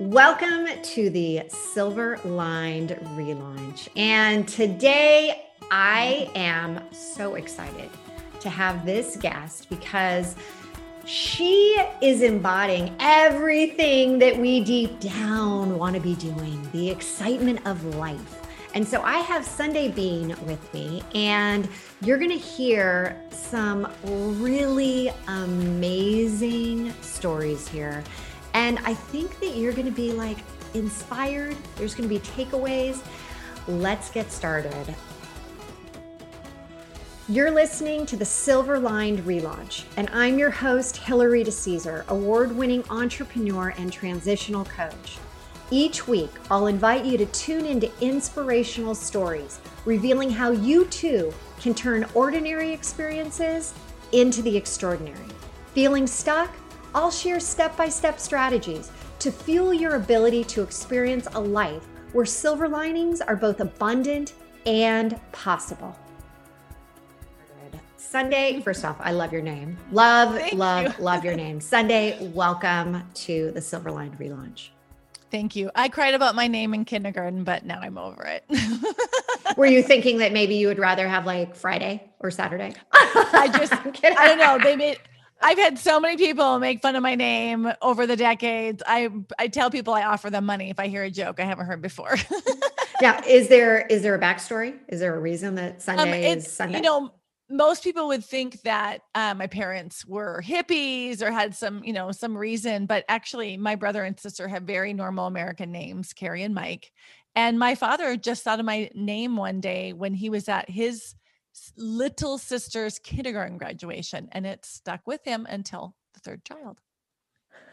Welcome to the Silver Lined relaunch. And today I am so excited to have this guest because she is embodying everything that we deep down want to be doing the excitement of life. And so I have Sundae Bean with me, and you're going to hear some really amazing stories here and I think that you're going to be like inspired. There's going to be takeaways. Let's get started. You're listening to the Silver Lined Relaunch, and I'm your host, Hilary DeCesare, award winning entrepreneur and transitional coach. Each week, I'll invite you to tune into inspirational stories, revealing how you too can turn ordinary experiences into the extraordinary. Feeling stuck? I'll share step by step strategies to fuel your ability to experience a life where silver linings are both abundant and possible. Sundae, first off, I love your name. Love, Thank love, you. love your name. Sundae, welcome to the Silver Lined relaunch. Thank you. I cried about my name in kindergarten, but now I'm over it. Were you thinking that maybe you would rather have like Friday or Saturday? I just, I don't know. They made, I've had so many people make fun of my name over the decades. I I tell people I offer them money if I hear a joke I haven't heard before. yeah, is there is there a backstory? Is there a reason that um, Sundae um, is Sundae? You know, most people would think that uh, my parents were hippies or had some, you know, some reason, but actually, my brother and sister have very normal American names, Carrie and Mike. And my father just thought of my name one day when he was at his little sister's kindergarten graduation, and it stuck with him until the third child.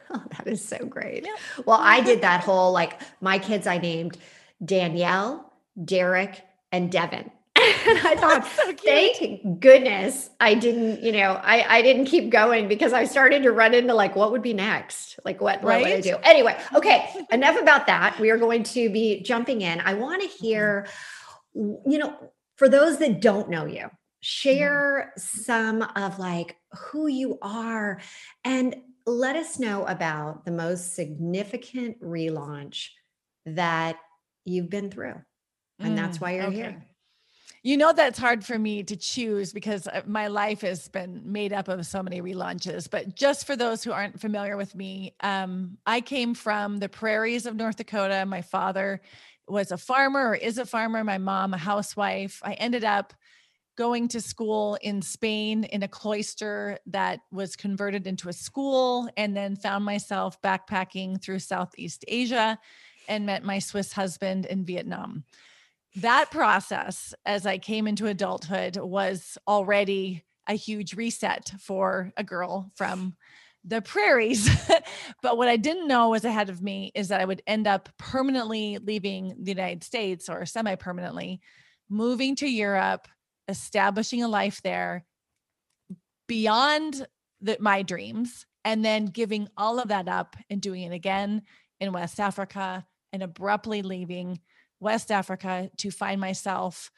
Oh, that is so great. Yeah. Well, I did that whole like my kids I named Danielle, Derek, and Devin. and I thought, so thank goodness I didn't, you know, I, I didn't keep going because I started to run into like, what would be next? Like, what, right? what would I do? Anyway, okay, enough about that. We are going to be jumping in. I want to mm-hmm. hear, you know, for those that don't know you, mm-hmm. share some of like who you are and let us know about the most significant relaunch that you've been through. And mm, that's why you're okay. here. You know, that's hard for me to choose because uh, my life has been made up of so many relaunches. But just for those who aren't familiar with me, um, I came from the prairies of North Dakota. My father was a farmer or is a farmer, my mom, a housewife. I ended up going to school in Spain in a cloister that was converted into a school, and then found myself backpacking through Southeast Asia and met my Swiss husband in Vietnam. That process, as I came into adulthood, was already a huge reset for a girl from the prairies. but what I didn't know was ahead of me is that I would end up permanently leaving the United States or semi permanently, moving to Europe, establishing a life there beyond the, my dreams, and then giving all of that up and doing it again in West Africa and abruptly leaving West Africa to find myself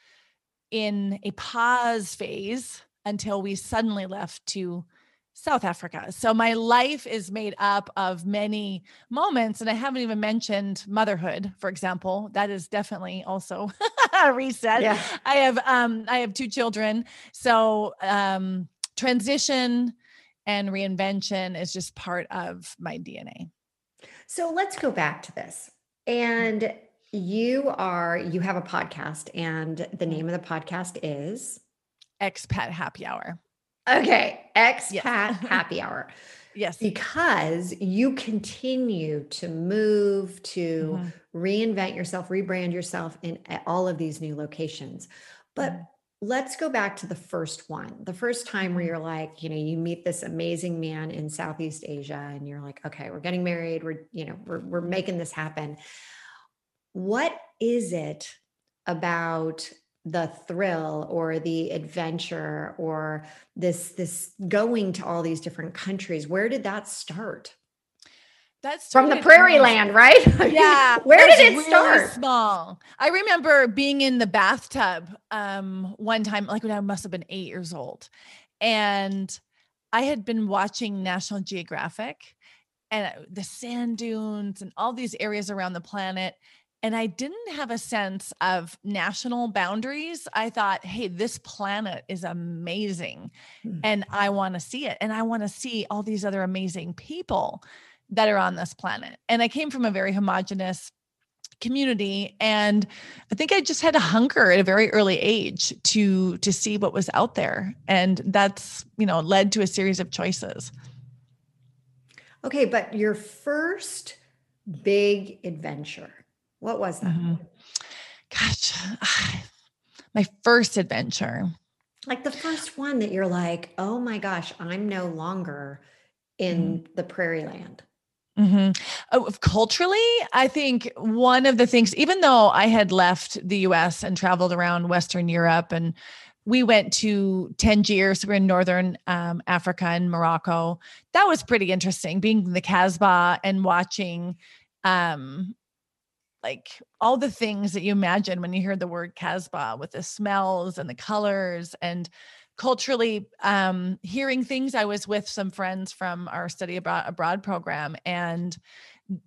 in a pause phase until we suddenly left to South Africa. So my life is made up of many moments. And I haven't even mentioned motherhood, for example. That is definitely also a reset. Yeah. I have um I have two children. So um transition and reinvention is just part of my DNA. So let's go back to this. And you are you have a podcast and the mm-hmm. name of the podcast is Expat Happy Hour. Okay, expat yes. happy hour. Yes. Because you continue to move, to mm-hmm. reinvent yourself, rebrand yourself in all of these new locations. But mm-hmm. let's go back to the first one. The first time where mm-hmm. you're like, you know, you meet this amazing man in Southeast Asia and you're like, okay, we're getting married, we're, you know, we're we're making this happen. What is it about the thrill or the adventure or this this going to all these different countries where did that start that's from the prairie land, right? Yeah. Where did it really start? Small. I remember being in the bathtub um, one time, like when I must have been eight years old. And I had been watching National Geographic and uh, the sand dunes and all these areas around the planet and I didn't have a sense of national boundaries. I thought, hey, this planet is amazing mm-hmm. and I want to see it. And I want to see all these other amazing people that are on this planet. And I came from a very homogenous community and i think i just had a hunger at a very early age to to see what was out there and that's you know led to a series of choices okay but your first big adventure what was that? Mm-hmm. Gosh, my first adventure. Like the first one that you're like, oh my gosh, I'm no longer in mm-hmm. the prairie land. Mm-hmm. Oh, culturally, I think one of the things, even though I had left the US and traveled around Western Europe and we went to Tangier, so we're in northern um, Africa and Morocco. That was pretty interesting, being in the Casbah and watching um, like all the things that you imagine when you hear the word Casbah with the smells and the colors and culturally um, hearing things. I was with some friends from our study abroad, abroad program and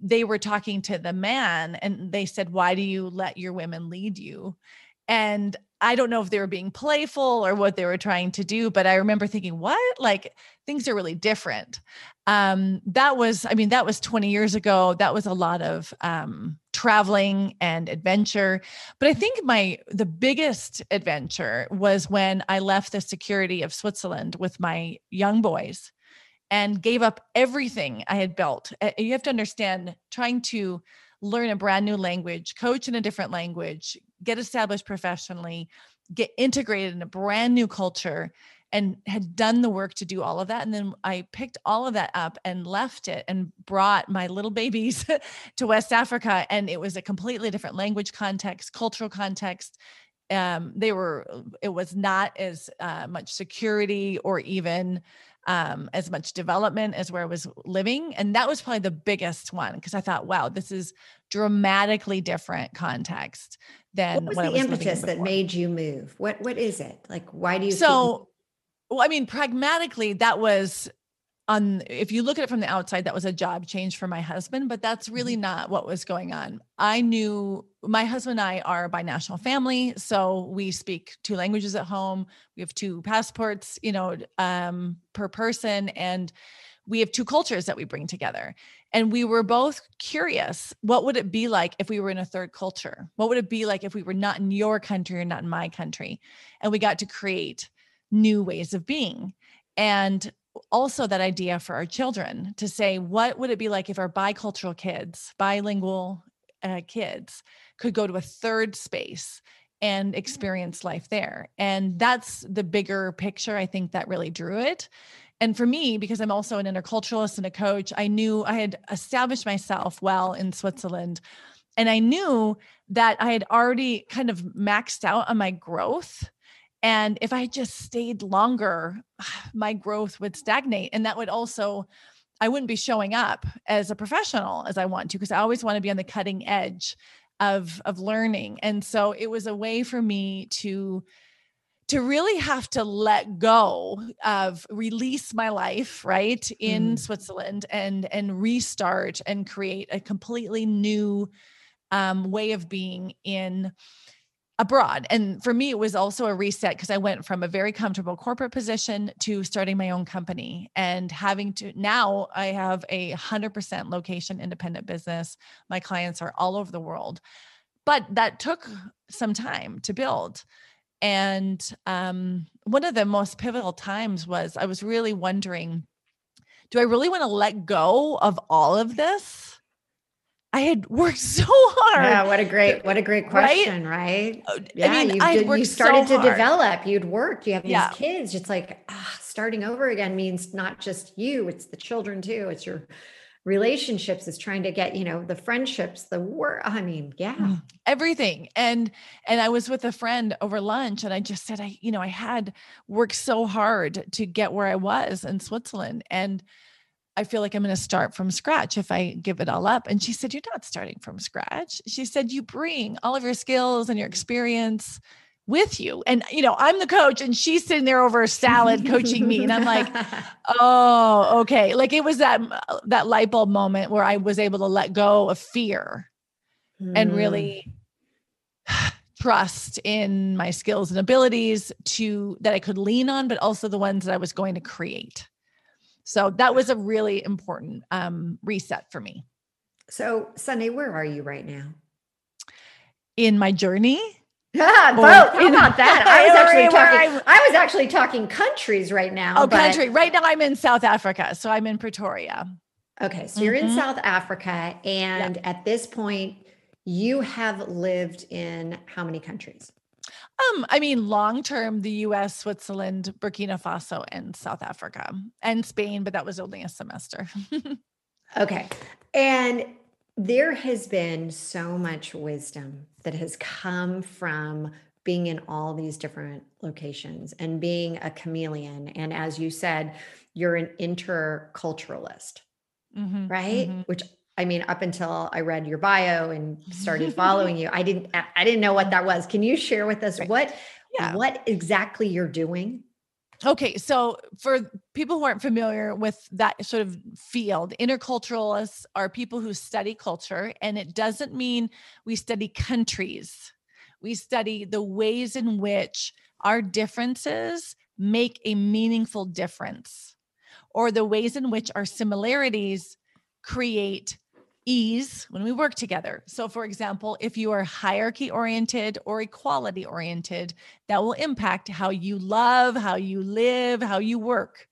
they were talking to the man and they said, Why do you let your women lead you? And I don't know if they were being playful or what they were trying to do, but I remember thinking, what? Like things are really different. Um, that was, I mean, that was 20 years ago. That was a lot of um, traveling and adventure. But I think my the biggest adventure was when I left the security of Switzerland with my young boys and gave up everything I had built. You have to understand trying to learn a brand new language, coach in a different language, get established professionally, get integrated in a brand new culture and had done the work to do all of that. And then I picked all of that up and left it and brought my little babies to West Africa. And it was a completely different language context, cultural context. Um, they were, it was not as uh, much security or even um, as much development as where I was living. And that was probably the biggest one because I thought, wow, this is dramatically different context than what was the impetus that made you move? What what is it? Like why do you so well, I mean, pragmatically, that was on if you look at it from the outside that was a job change for my husband but that's really mm-hmm. not what was going on. I knew my husband and i are a binational family so we speak two languages at home. We have two passports you know um, per person and we have two cultures that we bring together. And we were both curious what would it be like if we were in a third culture? What would it be like if we were not in your country or not in my country? And we got to create new ways of being. And also that idea for our children to say what would it be like if our bicultural kids bilingual uh, kids could go to a third space and experience life there? And that's the bigger picture i think that really drew it. And for me because i'm also an interculturalist and a coach i knew i had established myself well in switzerland and i knew that i had already kind of maxed out on my growth and if I just stayed longer, my growth would stagnate. And that would also, I wouldn't be showing up as a professional as I want to, because I always want to be on the cutting edge of, of learning. And so it was a way for me to to really have to let go of release my life right in mm. switzerland and and restart and create a completely new um, way of being in abroad. And for me, it was also a reset because I went from a very comfortable corporate position to starting my own company and having to now I have a 100% location independent business. My clients are all over the world. But that took some time to build. And um, one of the most pivotal times was I was really wondering do I really want to let go of all of this? I had worked so hard. Yeah, what a great, what a great question, right? right? Uh, yeah, I mean, you, you started so to develop. You'd worked. You have these yeah. kids. It's like ah, starting over again means not just you; it's the children too. It's your relationships. It's trying to get you know the friendships, the work. I mean, yeah, mm, everything. And and I was with a friend over lunch, and I just said, I you know I had worked so hard to get where I was in Switzerland, and I feel like I'm going to start from scratch if I give it all up. And she said, You're not starting from scratch. She said, You bring all of your skills and your experience with you. And you know, I'm the coach and she's sitting there over a salad coaching me and I'm like, "Oh, okay." Like it was that that light bulb moment where I was able to let go of fear mm. and really trust in my skills and abilities to that I could lean on but also the ones that I was going to create. So that was a really important um, reset for me. So, Sundae, where are you right now? In my journey? Yeah, both. How about that? I was actually talking. I was actually talking countries right now. Oh, but... country. Right now, I'm in South Africa, so I'm in Pretoria. Okay, so you're mm-hmm. in South Africa, and yeah. at this point, you have lived in how many countries? Um, I mean, long term, the US, Switzerland, Burkina Faso, and South Africa, and Spain, but that was only a semester. okay. And there has been so much wisdom that has come from being in all these different locations and being a chameleon. And as you said, you're an interculturalist, mm-hmm, right? Mm-hmm. Which I mean, up until I read your bio and started following you, I didn't I didn't know what that was. Can you share with us right. what yeah. what exactly you're doing? Okay, so for people who aren't familiar with that sort of field, interculturalists are people who study culture, and it doesn't mean we study countries. We study the ways in which our differences make a meaningful difference, or the ways in which our similarities create ease when we work together. So, for example, if you are hierarchy oriented or equality oriented, that will impact how you love, how you live, how you work,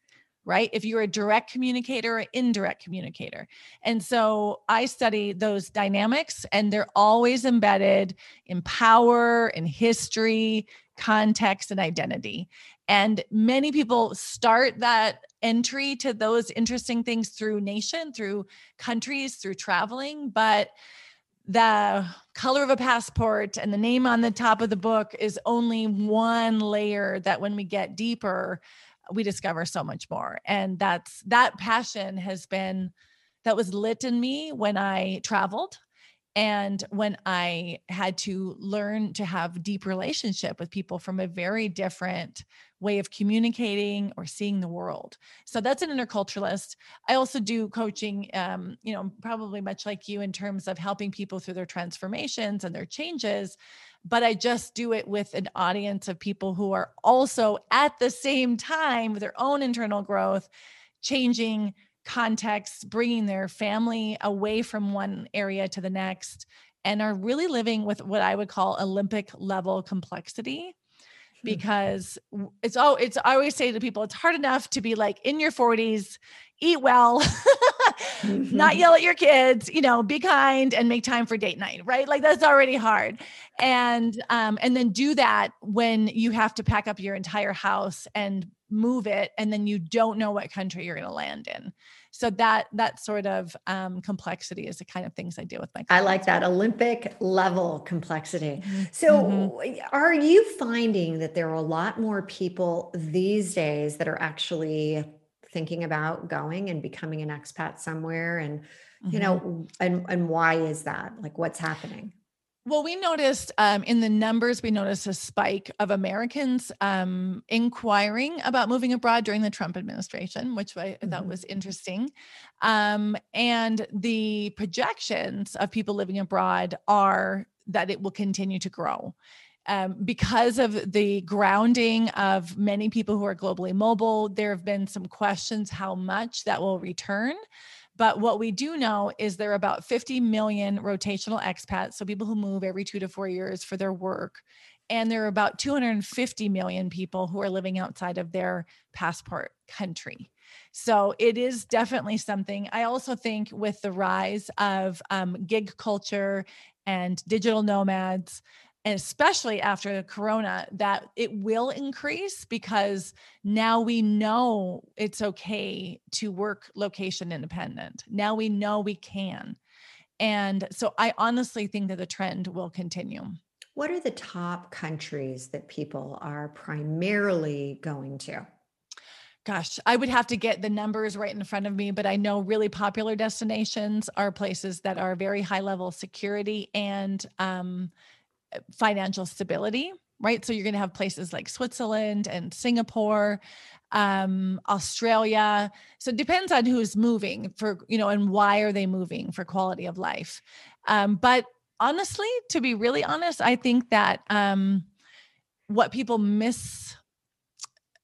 right? If you're a direct communicator or indirect communicator. And so I study those dynamics, and they're always embedded in power, in history, context, and identity. And many people start that entry to those interesting things through nation, through countries, through traveling. But the color of a passport and the name on the top of the book is only one layer that when we get deeper, we discover so much more. And that's that passion has been that was lit in me when I traveled and when i had to learn to have deep relationship with people from a very different way of communicating or seeing the world. So that's an interculturalist. I also do coaching um, you know probably much like you in terms of helping people through their transformations and their changes but i just do it with an audience of people who are also at the same time with their own internal growth changing contexts, bringing their family away from one area to the next, and are really living with what I would call Olympic level complexity. Hmm. Because it's all it's I always say to people, it's hard enough to be like in your 40s, eat well, mm-hmm. not yell at your kids, you know, be kind and make time for date night, right? Like that's already hard. And um, and then do that when you have to pack up your entire house and move it and then you don't know what country you're going to land in so that that sort of um, complexity is the kind of things i deal with my clients. i like that olympic level complexity so mm-hmm. are you finding that there are a lot more people these days that are actually thinking about going and becoming an expat somewhere and you know mm-hmm. and and why is that like what's happening well, we noticed um, in the numbers, we noticed a spike of Americans um, inquiring about moving abroad during the Trump administration, which I mm-hmm. thought was interesting. Um, and the projections of people living abroad are that it will continue to grow. Um, because of the grounding of many people who are globally mobile, there have been some questions how much that will return. But what we do know is there are about 50 million rotational expats, so people who move every two to four years for their work. And there are about 250 million people who are living outside of their passport country. So it is definitely something. I also think with the rise of um, gig culture and digital nomads, and especially after the corona that it will increase because now we know it's okay to work location independent. Now we know we can. And so i honestly think that the trend will continue. What are the top countries that people are primarily going to? Gosh, I would have to get the numbers right in front of me, but I know really popular destinations are places that are very high level security and um, financial stability right? So you're going to have places like Switzerland and Singapore, um, Australia. So it depends on who's moving for, you know, and why are they moving for quality of life. Um, but honestly, to be really honest, I think that um, what people miss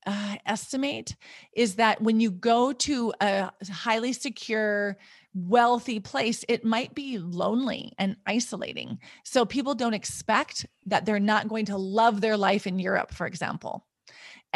uh, estimate is that when you go to a highly secure wealthy place, it might be lonely and isolating. So people don't expect that they're not going to love their life in Europe, for example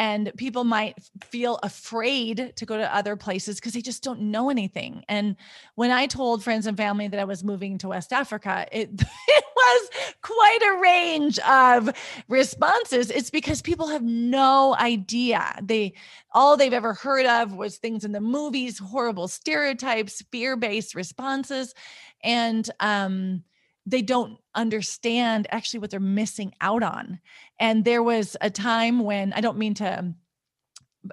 and people might feel afraid to go to other places because they just don't know anything. And when i told friends and family that i was moving to west africa it, it was quite a range of responses. It's because people have no idea. They all they've ever heard of was things in the movies horrible stereotypes fear-based responses. And um they don't understand actually what they're missing out on. And there was a time when I don't mean to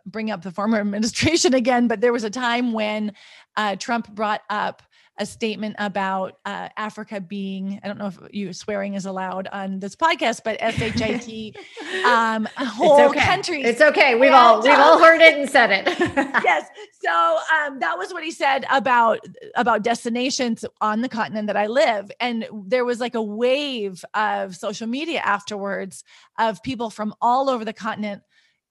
bring up the former administration again, but there was a time when uh, Trump brought up a statement about uh, Africa being, I don't know if you swearing is allowed on this podcast, but S-H-I-T, um, whole it's okay. countries. It's okay. We've and, all, we've all heard it and said it. yes. So um, that was what he said about, about destinations on the continent that I live. And there was like a wave of social media afterwards of people from all over the continent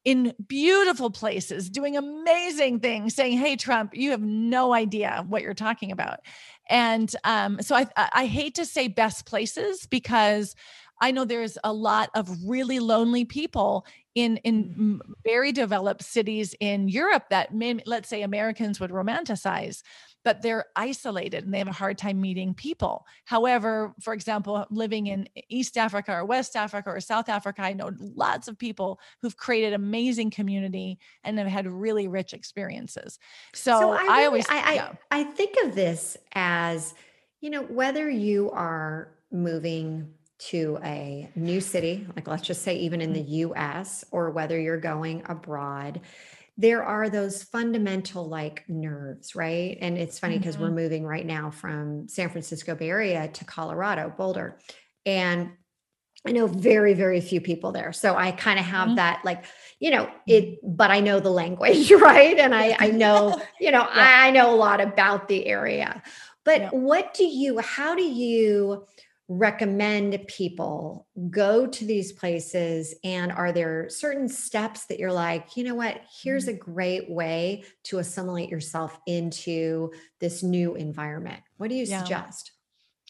in beautiful places, doing amazing things, saying, Hey, Trump, you have no idea what you're talking about. And um, so I, I hate to say best places because I know there's a lot of really lonely people in in very developed cities in Europe that may, let's say Americans would romanticize but they're isolated and they have a hard time meeting people. However, for example, living in East Africa or West Africa or South Africa, I know lots of people who've created amazing community and have had really rich experiences. So, so I, really, I, always I, yeah. I, I think of this as, you know, whether you are moving to a new city, like let's just say even in the mm-hmm. US, or whether you're going abroad, there are those fundamental like nerves, right? And it's funny because mm-hmm. we're moving right now from San Francisco Bay Area to Colorado, Boulder. And I know very, very few people there. So I kind of have mm-hmm. that like, you know, it, mm-hmm. but I know the language, right? And I, I know, you know, yeah. I, I know a lot about the area. But yeah. what do you, how do you, recommend people go to these places and are there certain steps that you're like you know what here's mm-hmm. a great way to assimilate yourself into this new environment what do you yeah. suggest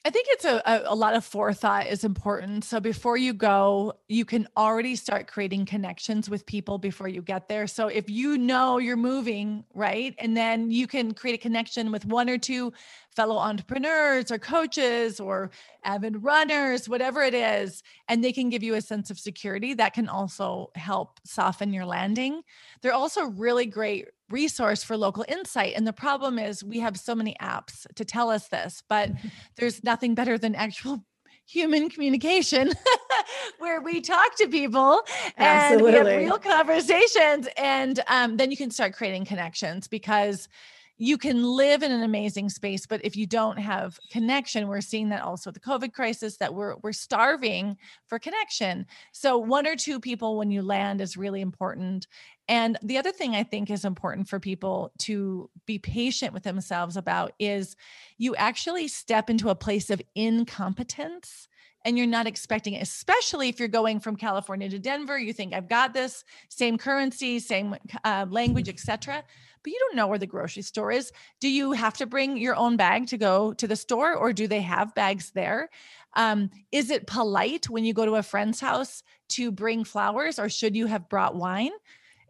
I think it's a, a, a, lot of forethought is important. So before you go, you can already start creating connections with people before you get there. So if you know you're moving, right? And then you can create a connection with one or two fellow entrepreneurs or coaches or avid runners, whatever it is, and they can give you a sense of security that can also help soften your landing. They're also really great resource for local insight. And the problem is we have so many apps to tell us this, but there's nothing better than actual human communication where we talk to people Absolutely. and we have real conversations and um, then you can start creating connections because you can live in an amazing space but if you don't have connection we're seeing that also the covid crisis that we're we're starving for connection. So one or two people when you land is really important. And the other thing i think is important for people to be patient with themselves about is you actually step into a place of incompetence and you're not expecting it, especially if you're going from California to Denver. You think I've got this same currency, same uh, language, etc but you don't know where the grocery store is. Do you have to bring your own bag to go to the store or do they have bags there? Um, is it polite when you go to a friend's house to bring flowers or should you have brought wine?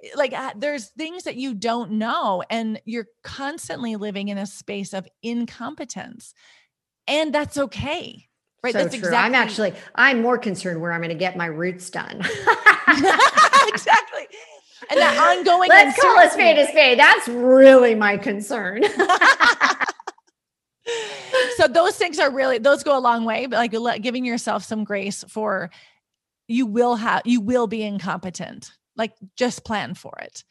Eh, like uh, there's things that you don't know and you're constantly living in a space of incompetence and that's okay right so that's true. exactly i'm actually i'm more concerned where i'm going to get my roots done. Exactly. And that ongoing let's call a spade a spade. That's really my concern. So those things are really those go a long way but like giving yourself some grace for you will have you will be incompetent. Like just plan for it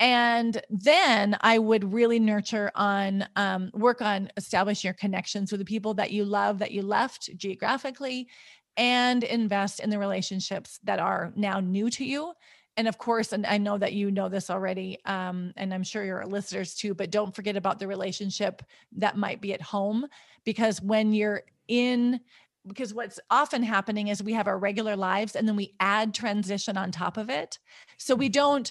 and then i would really nurture on um, work on establishing your connections with the people that you love that you left geographically and invest in the relationships that are now new to you. And of course and i know that you know this already um, and i'm sure your listeners too but don't forget about the relationship that might be at home because when you're in because what's often happening is we have our regular lives and then we add transition on top of it. So we don't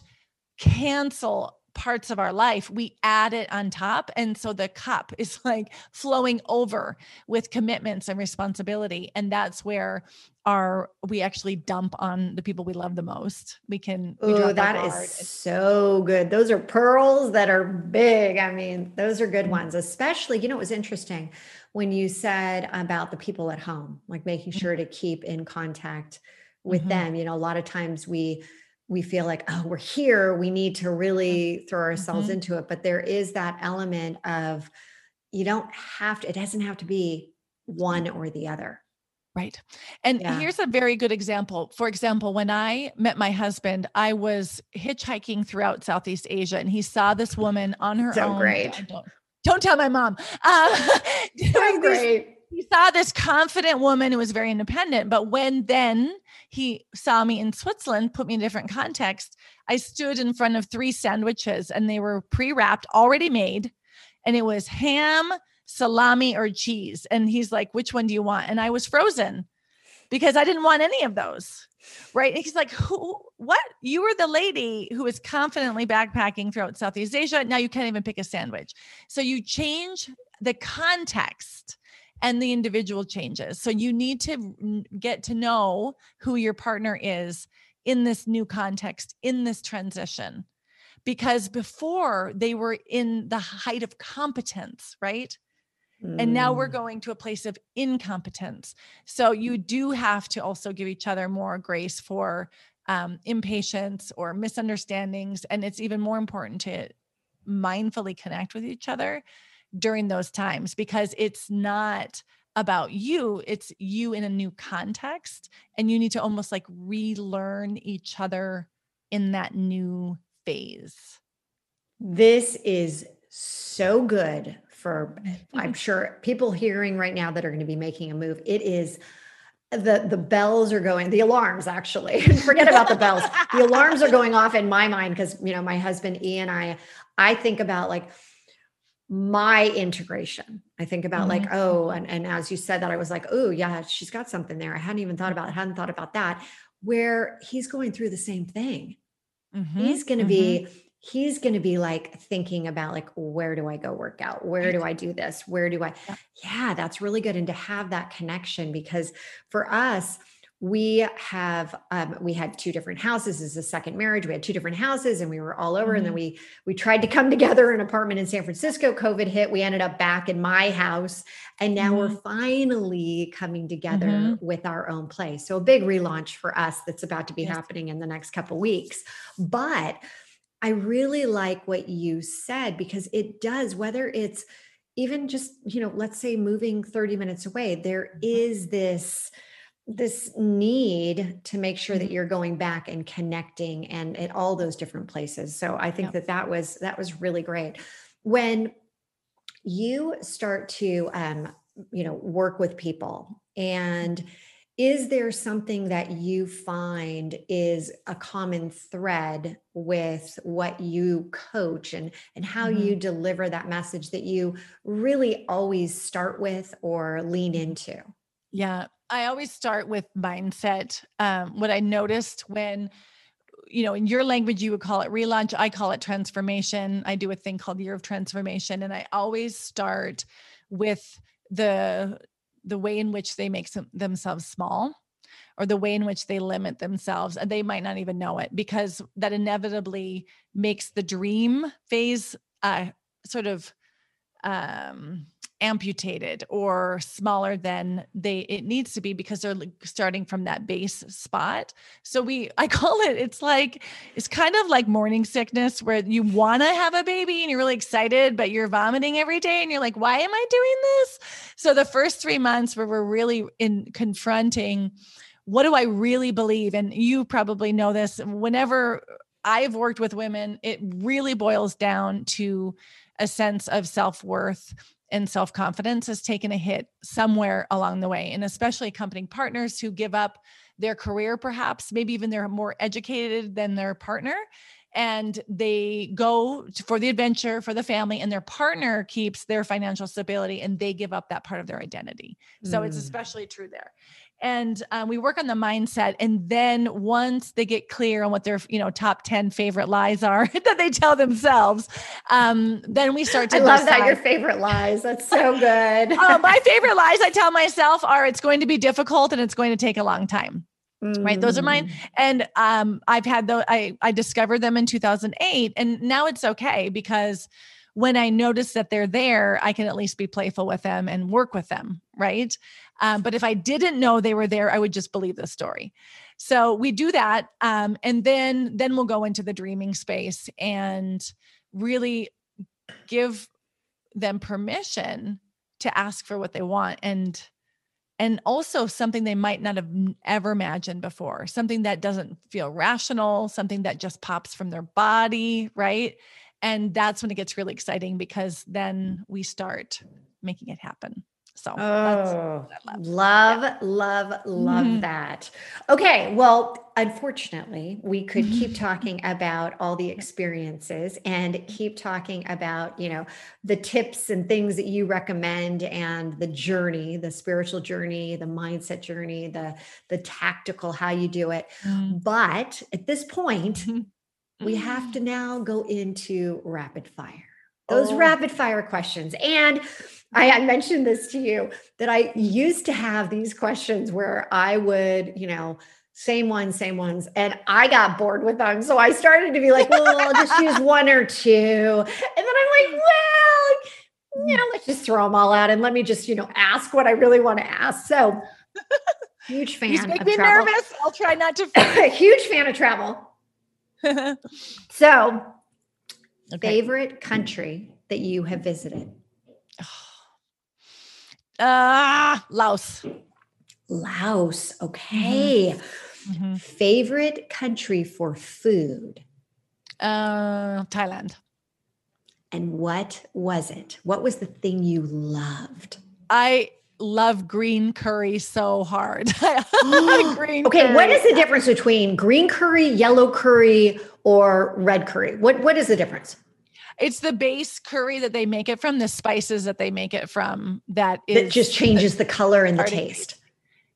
cancel parts of our life, we add it on top. And so the cup is like flowing over with commitments and responsibility. And that's where our we actually dump on the people we love the most. We can Oh, that is so good. Those are pearls that are big. I mean, those are good mm-hmm. ones, especially, you know, it was interesting when you said about the people at home, like making mm-hmm. sure to keep in contact with mm-hmm. them. You know, a lot of times we we feel like oh we're here we need to really throw ourselves mm-hmm. into it but there is that element of you don't have to it doesn't have to be one or the other right and yeah. here's a very good example for example when i met my husband i was hitchhiking throughout southeast asia and he saw this woman on her so own great don't, don't tell my mom uh, so great he saw this confident woman who was very independent. But when then he saw me in Switzerland, put me in a different context, I stood in front of three sandwiches and they were pre wrapped, already made. And it was ham, salami, or cheese. And he's like, which one do you want? And I was frozen because I didn't want any of those. Right. And he's like, who, what? You were the lady who was confidently backpacking throughout Southeast Asia. Now you can't even pick a sandwich. So you change the context and the individual changes. So you need to get to know who your partner is in this new context, in this transition. Because before they were in the height of competence, right? And now we're mm. going to a place of incompetence. So you do have to also give each other more grace for um, impatience or misunderstandings. And it's even more important to mindfully connect with each other during those times because it's not about you it's you in a new context and you need to almost like relearn each other in that new phase. This is so good for i'm mm-hmm. sure people hearing right now that are going to be making a move. It is the the bells are going the alarms actually. Forget about the bells. The alarms are going off in my mind because you know my husband e and i i think about like my integration. I think about mm-hmm. like, oh, and, and as you said that, I was like, oh, yeah, she's got something there. I hadn't even thought about it, hadn't thought about that, where he's going through the same thing. Mm-hmm. He's going to mm-hmm. be, he's going to be like thinking about like, where do I go work out? Where do I do this? Where do I? Yeah, yeah that's really good. And to have that connection, because for us, we have um, we had two different houses as a second marriage we had two different houses and we were all over mm-hmm. and then mm-hmm. we we tried to come together in an apartment in san francisco covid hit we ended up back in my house and now mm-hmm. we're finally coming together mm-hmm. with our own place so a big relaunch for us that's about to be yes. happening in the next couple weeks but i really like what you said because it does whether it's even just you know let's say moving 30 minutes away there mm-hmm. is this this need to make sure that mm-hmm. you're going back and connecting and at all those different places so i think yep. that that was that was really great when you start to um you know work with people and is there something that you find is a common thread with what you coach and and how mm-hmm. you deliver that message that you really always start with or lean mm-hmm. into yeah I always start with mindset. Um, what I noticed when, you know, in your language, you would call it relaunch. I call it transformation. I do a thing called Year of Transformation. And I always start with the the way in which they make some, themselves small or the way in which they limit themselves and they might not even know it because that inevitably makes the dream phase uh, sort of um amputated or smaller than they it needs to be because they're starting from that base spot. So we i call it it's like it's kind of like morning sickness where you want to have a baby and you're really excited but you're vomiting every day and you're like why am i doing this? So the first 3 months where we're really in confronting what do i really believe? And you probably know this whenever i've worked with women it really boils down to a sense of self-worth and self confidence has taken a hit somewhere along the way. And especially accompanying partners who give up their career, perhaps, maybe even they're more educated than their partner. And they go for the adventure for the family, and their partner keeps their financial stability and they give up that part of their identity. So mm. it's especially true there and um, we work on the mindset and then once they get clear on what their you know top 10 favorite lies are that they tell themselves um, then we start to i love decide. that your favorite lies that's so good uh, my favorite lies i tell myself are it's going to be difficult and it's going to take a long time Mm. right those are mine mm. and um i've had those i i discovered them in 2008 and now it's okay because when I notice that they're there, I can at least be playful with them and work with them. Right. Um, but if I didn't know they were there, I would just believe the story. So we do that. Um, and then, then we'll go into the dreaming space and really give them permission to ask for what they want and and also something they might not have ever imagined before something that doesn't feel rational something that just pops from their body right and that's when it gets really exciting because then we start making it happen so oh, love, love, yeah. love, love mm-hmm. that. Okay. Well, unfortunately, we could keep talking about all the experiences and keep talking about, you know, the tips and things that you recommend and the journey, the spiritual journey, the mindset journey, the the tactical how you do it. Mm-hmm. But at this point, mm-hmm. we have to now go into rapid fire. Those oh. rapid fire questions. And I, I mentioned this to you that I used to have these questions where I would, you know, same ones, same ones. And I got bored with them. So I started to be like, well, I'll just use one or two. And then I'm like, well, you know, let's just throw them all out and let me just, you know, ask what I really want to ask. So huge fan. You make me travel. nervous. I'll try not to. huge fan of travel. so, okay. favorite mm. country that you have visited? Ah, uh, Laos. Laos. Okay. Mm-hmm. mm-hmm. Favorite country for food? Uh, Thailand. And what was it? What was the thing you loved? I love green curry so hard. green okay, curry. what is the difference between green curry, yellow curry, or red curry? What what is the difference? It's the base curry that they make it from, the spices that they make it from that is that just changes the, the color and the taste.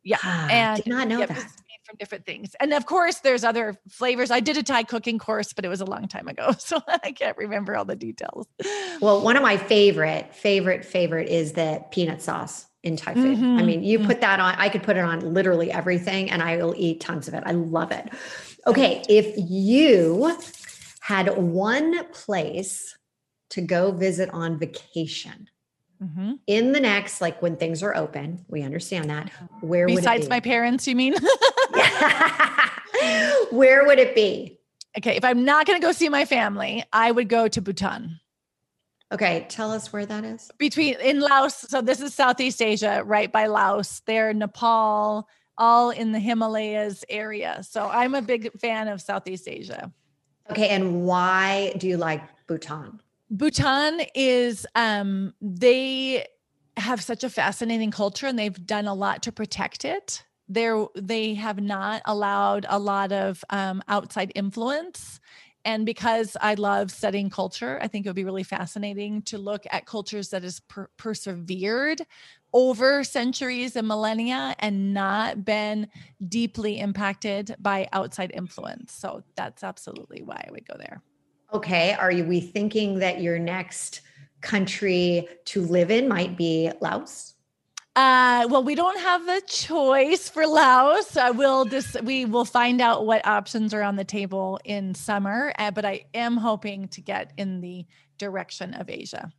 Yeah. Ah, and did not know that. From different things. And of course, there's other flavors. I did a Thai cooking course, but it was a long time ago. So I can't remember all the details. Well, one of my favorite, favorite, favorite is the peanut sauce in Thai food. Mm-hmm. I mean, you mm-hmm. put that on, I could put it on literally everything and I will eat tons of it. I love it. Okay. If you had one place to go visit on vacation mm-hmm. in the next, like when things are open, we understand that. Where besides my parents, you mean? Where would it be? Okay, if I'm not going to go see my family, I would go to Bhutan. Okay, tell us where that is. Between in Laos, so this is Southeast Asia, right by Laos. There, Nepal, all in the Himalayas area. So I'm a big fan of Southeast Asia. Okay, and why do you like Bhutan? Bhutan is um they have such a fascinating culture and they've done a lot to protect it. They're they have not allowed a lot of um, outside influence. And because I love studying culture, I think it would be really fascinating to look at cultures that has per- persevered over centuries and millennia and not been deeply impacted by outside influence. So that's absolutely why I would go there. Okay. Are you, we thinking that your next country to live in might be Laos? Uh, well, we don't have a choice for Laos. I will just we will find out what options are on the table in summer. Uh, but I am hoping to get in the direction of Asia.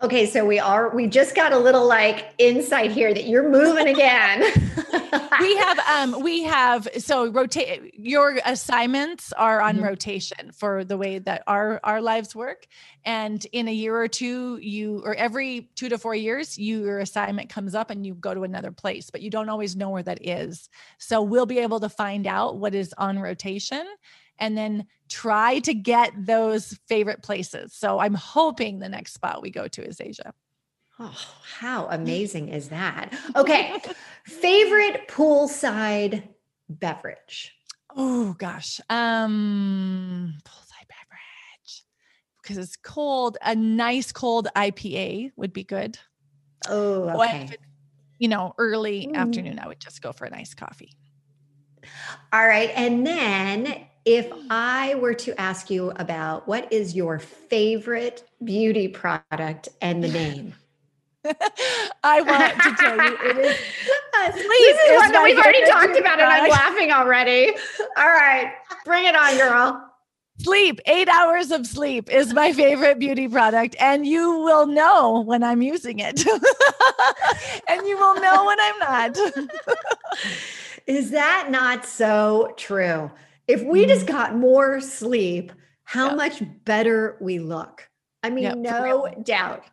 Okay, so we are we just got a little like insight here that you're moving again. we have um we have so rotate your assignments are on mm-hmm. rotation for the way that our our lives work and in a year or two you or every 2 to 4 years you, your assignment comes up and you go to another place but you don't always know where that is. So we'll be able to find out what is on rotation and then try to get those favorite places. So I'm hoping the next spot we go to is Asia. Oh, how amazing is that? Okay. Favorite poolside beverage? Oh gosh. Um poolside beverage. Because it's cold. A nice cold IPA would be good. Oh, okay. you know, early mm. afternoon, I would just go for a nice coffee. All right. And then if I were to ask you about what is your favorite beauty product and the name? I want to tell you it is. Please, this is one that we've already talked about, and I'm laughing already. All right, bring it on, girl. Sleep, eight hours of sleep is my favorite beauty product, and you will know when I'm using it, and you will know when I'm not. is that not so true? If we just got more sleep, how much better we look. I mean, yep, no doubt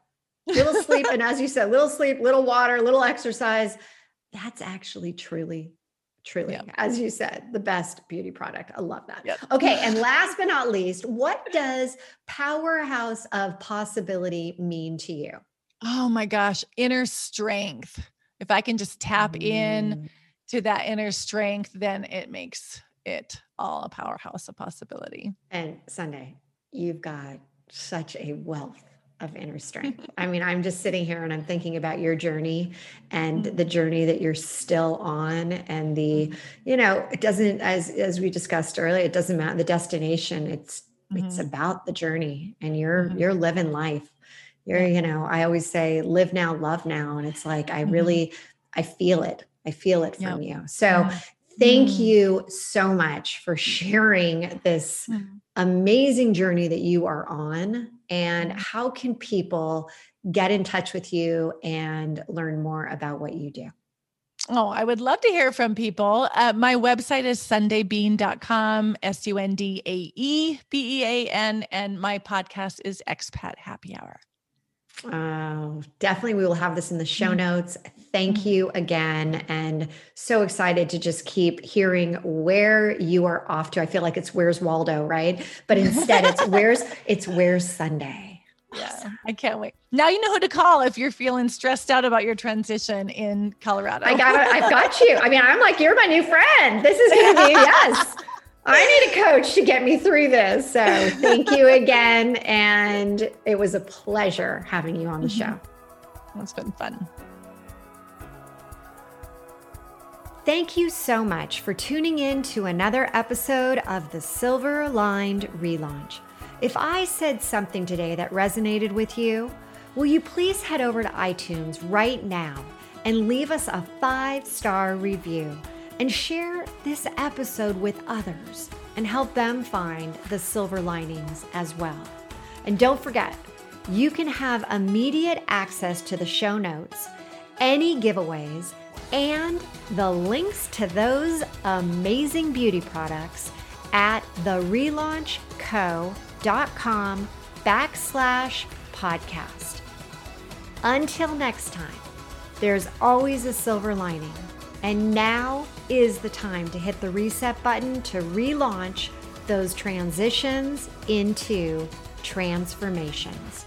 little sleep and as you said little sleep little water little exercise that's actually truly truly yep. as you said the best beauty product i love that yep. okay and last but not least what does powerhouse of possibility mean to you oh my gosh inner strength if i can just tap mm. in to that inner strength then it makes it all a powerhouse of possibility and Sundae you've got such a wealth of inner strength. I mean, I'm just sitting here and I'm thinking about your journey and mm-hmm. the journey that you're still on and the, mm-hmm. you know, it doesn't as as we discussed earlier, it doesn't matter the destination. It's mm-hmm. it's about the journey and you're mm-hmm. you're living life. You're, you know, I always say live now, love now and it's like I mm-hmm. really I feel it. I feel it from yep. you. So yeah. Thank mm. you so much for sharing this mm. amazing journey that you are on and mm-hmm. how can people get in touch with you and learn more about what you do? Oh, I would love to hear from people. Uh, my website is sundaebean.com, S U N D A E B E A N, and my podcast is Expat Happy Hour. Oh, definitely. We will have this in the show mm-hmm. notes. Thank mm-hmm. you again. And so excited to just keep hearing where you are off to. I feel like it's where's Waldo, right? But instead it's where's it's where's Sundae. Yeah, I can't wait. Now you know who to call if you're feeling stressed out about your transition in Colorado. I got it. I've got you. I mean, I'm like, you're my new friend. This is gonna be yes. I need a coach to get me through this. So thank you again. And it was a pleasure having you on the mm-hmm. show. It's been fun. Thank you so much for tuning in to another episode of the Silver Lined Relaunch. If I said something today that resonated with you, will you please head over to iTunes right now and leave us a five star review? And share this episode with others and help them find the silver linings as well. And don't forget, you can have immediate access to the show notes, any giveaways, and the links to those amazing beauty products at therelaunchco.com backslash podcast. Until next time, there's always a silver lining. And now is the time to hit the reset button to relaunch those transitions into transformations.